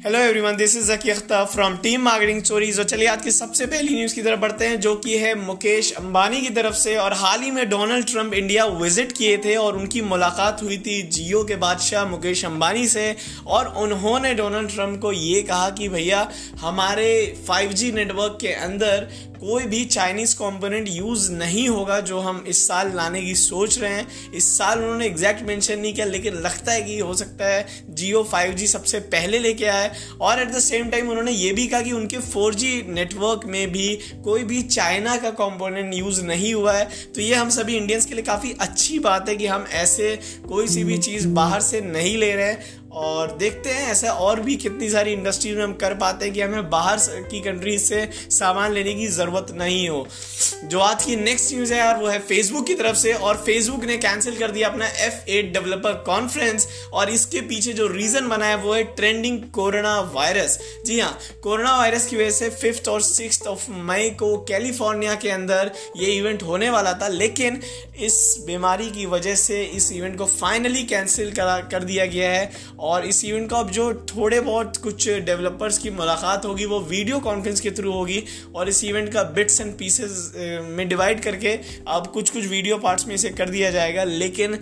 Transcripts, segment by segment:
Hello everyone this is Zaki from team marketing stories और चलिए आज की सबसे पहली न्यूज़ की तरफ़ बढ़ते हैं जो कि है मुकेश अंबानी की तरफ़ से और हाल ही में डोनाल्ड ट्रंप इंडिया विज़िट किए थे और उनकी मुलाकात हुई थी जियो के बादशाह मुकेश अंबानी से और उन्होंने डोनाल्ड ट्रंप को ये कहा कि भैया, हमारे 5G नेटवर्क के अंदर कोई भी चाइनीज़ कंपोनेंट यूज़ नहीं होगा जो हम इस साल लाने की सोच रहे हैं। इस साल उन्होंने एग्जैक्ट मेंशन नहीं किया लेकिन लगता है कि हो सकता है जियो 5G सबसे पहले लेके आए। और एट द सेम टाइम उन्होंने ये भी कहा कि उनके 4G नेटवर्क में भी कोई भी चाइना का कॉम्पोनेंट यूज़ नहीं हुआ है। तो ये हम सभी इंडियंस के लिए काफ़ी अच्छी बात है कि हम ऐसे कोई सी भी चीज़ बाहर से नहीं ले रहे हैं। और देखते हैं ऐसा और भी कितनी सारी इंडस्ट्रीज़ में हम कर पाते हैं कि हमें बाहर की कंट्रीज़ से सामान लेने की ज़रूरत नहीं हो। जो आज की नेक्स्ट न्यूज़ है यार, वो है फेसबुक की तरफ़ से और फेसबुक ने कैंसिल कर दिया अपना एफ़ एट डेवलपर कॉन्फ्रेंस और इसके पीछे जो रीज़न बना है, वो है ट्रेंडिंग कोरोना वायरस जी हाँ कोरोना वायरस की वजह से फिफ्थ और सिक्स ऑफ़ मई को कैलिफ़ोर्निया के अंदर ये इवेंट होने वाला था, लेकिन इस बीमारी की वजह से इस इवेंट को फाइनली कैंसिल करा, कर दिया गया है और इस इवेंट का अब जो थोड़े बहुत कुछ डेवलपर्स की मुलाकात होगी, वो वीडियो कॉन्फ्रेंस के थ्रू होगी और इस इवेंट का बिट्स एंड पीसेस में डिवाइड करके अब कुछ कुछ वीडियो पार्ट्स में इसे कर दिया जाएगा। लेकिन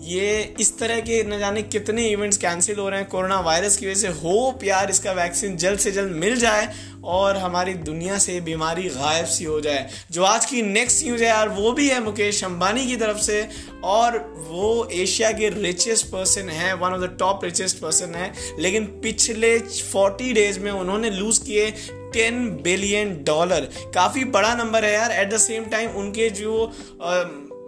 ये इस तरह के न जाने कितने इवेंट्स कैंसिल हो रहे हैं कोरोना वायरस की वजह से होप यार इसका वैक्सीन जल्द से जल्द मिल जाए और हमारी दुनिया से बीमारी गायब सी हो जाए। जो आज की नेक्स्ट न्यूज़ है यार, वो भी है मुकेश अंबानी की तरफ़ से और वो एशिया के रिचेस्ट पर्सन है one of the top richest person है। लेकिन पिछले फोर्टी डेज़ में उन्होंने लूज किए टेन बिलियन डॉलर काफ़ी बड़ा नंबर है यार. एट द सेम टाइम उनके जो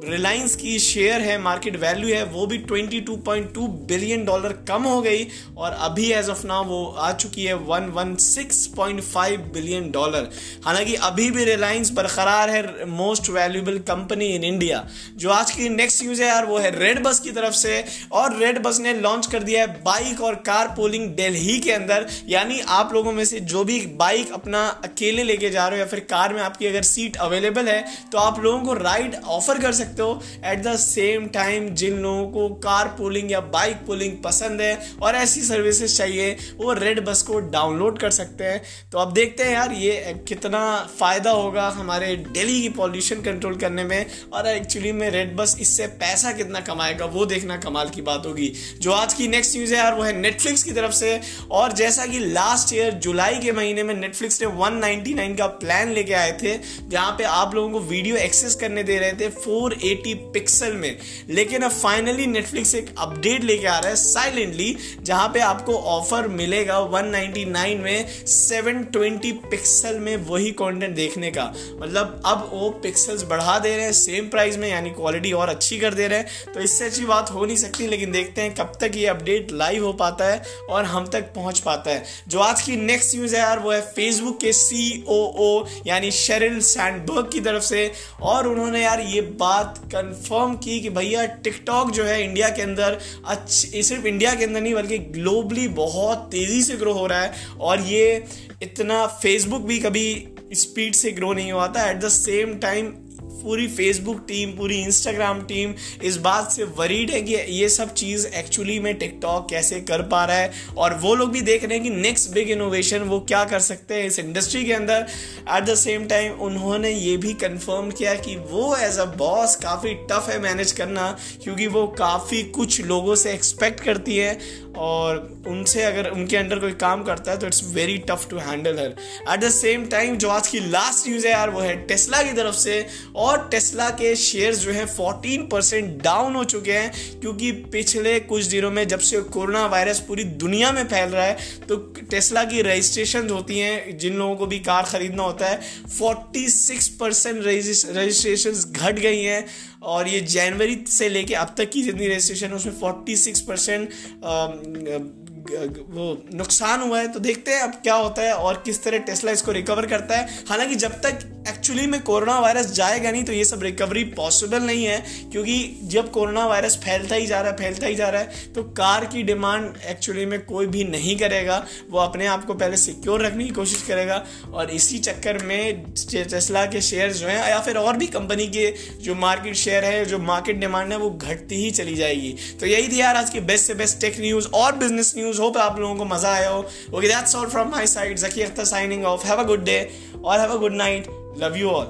रिलायंस की शेयर है मार्केट वैल्यू है, वो भी 22.2 बिलियन डॉलर कम हो गई और अभी एज ऑफ़ नाउ वो आ चुकी है 116.5 बिलियन डॉलर हालाँकि अभी भी रिलायंस बरकरार है most valuable company in India जो आज की नेक्स्ट न्यूज़ है यार, वो है रेड बस की तरफ़ से और रेड बस ने लॉन्च कर दिया है बाइक और कार पोलिंग दिल्ली के अंदर. यानी आप लोगों में से जो भी बाइक अपना अकेले लेके जा रहे हो या फिर कार में आपकी अगर सीट अवेलेबल है तो आप लोगों को राइड ऑफ़र कर सकते हो। एट द सेम टाइम जिन लोगों को कार पुलिंग या बाइक पुलिंग पसंद है और ऐसी सर्विसेज़ चाहिए, वो रेड बस को डाउनलोड कर सकते हैं। तो अब देखते हैं यार, ये कितना फ़ायदा होगा हमारे दिल्ली की पॉल्यूशन कंट्रोल करने में। और एक्चुअली में रेड बस इससे पैसा कितना कमाएगा, वो देखना कमाल की बात होगी। जो आज की नेक्स्ट न्यूज़ है यार, वो है नेटफ्लिक्स की तरफ़ से। और जैसा कि लास्ट ईयर जुलाई के महीने में नेटफ्लिक्स ने 199 का प्लान लेके आए थे, जहाँ पे आप लोगों को वीडियो एक्सेस करने दे रहे थे 480 पिक्सल में। लेकिन अब फाइनली नेटफ्लिक्स एक अपडेट लेके आ रहा है साइलेंटली जहाँ पे आपको ऑफ़र मिलेगा 199 में 720 पिक्सल में वही कंटेंट देखने का। मतलब अब वो पिक्सल्स बढ़ा दे रहे हैं सेम प्राइस में, यानी क्वालिटी और अच्छी कर दे रहे हैं। तो इससे अच्छी बात हो नहीं सकती, लेकिन देखते हैं कब तक ये अपडेट लाइव हो पाता है और हम तक पहुँच पाता है। जो आज की नेक्स्ट न्यूज़ है यार, वो है फेसबुक के सी ओ यानी शेरिल सैंडबर्ग की तरफ़ से, और उन्होंने यार ये बात कंफर्म की कि भैया टिकटॉक जो है इंडिया के अंदर अच्छे सिर्फ़ इंडिया के अंदर नहीं, बल्कि ग्लोबली बहुत तेज़ी से ग्रो हो रहा है, और ये इतना फेसबुक भी कभी स्पीड से ग्रो नहीं हुआ था. एट द सेम टाइम पूरी फेसबुक टीम पूरी इंस्टाग्राम टीम इस बात से वरीड है कि ये सब चीज़ एक्चुअली में टिकटॉक कैसे कर पा रहा है और वो लोग भी देख रहे हैं कि नेक्स्ट बिग इनोवेशन वो क्या कर सकते हैं इस इंडस्ट्री के अंदर। एट द सेम टाइम उन्होंने ये भी कंफर्म किया कि वो एज अ बॉस काफ़ी टफ है मैनेज करना, क्योंकि वो काफ़ी कुछ लोगों से एक्सपेक्ट करती है और उनसे अगर उनके अंडर कोई काम करता है तो it's very tough to handle her at the same time जो आज की लास्ट न्यूज़ है यार, वो है टेस्ला की तरफ़ से और टेस्ला के शेयर्स जो है 14 परसेंट डाउन हो चुके हैं, क्योंकि पिछले कुछ दिनों में जब से कोरोना वायरस पूरी दुनिया में फैल रहा है तो टेस्ला की रजिस्ट्रेशन होती हैं, जिन लोगों को भी कार खरीदना होता है 46 परसेंट रजिस्ट्रेशन घट गई हैं, और ये जनवरी से लेके अब तक की जितनी रजिस्ट्रेशन उसमें 46 परसेंट वो नुकसान हुआ है। तो देखते हैं अब क्या होता है और किस तरह टेस्ला इसको रिकवर करता है। हालाँकि जब तक एक्चुअली में कोरोना वायरस जाएगा नहीं तो ये सब रिकवरी पॉसिबल नहीं है, क्योंकि जब कोरोना वायरस फैलता ही जा रहा है, फैलता ही जा रहा है तो कार की डिमांड एक्चुअली में कोई भी नहीं करेगा। वो अपने आप को पहले सिक्योर रखने की कोशिश करेगा, और इसी चक्कर में टेस्ला के शेयर जो हैं, या फिर और भी कंपनी के जो मार्केट शेयर है, जो मार्केट डिमांड है, वो घटती ही चली जाएगी। तो यही थी यार आज की बेस्ट से बेस्ट टेक न्यूज़ और बिज़नेस न्यूज़ होप आप लोगों को मज़ा आया हो। Okay that's all from my side Zaki Akhtar signing off have a good day और have a good night love you all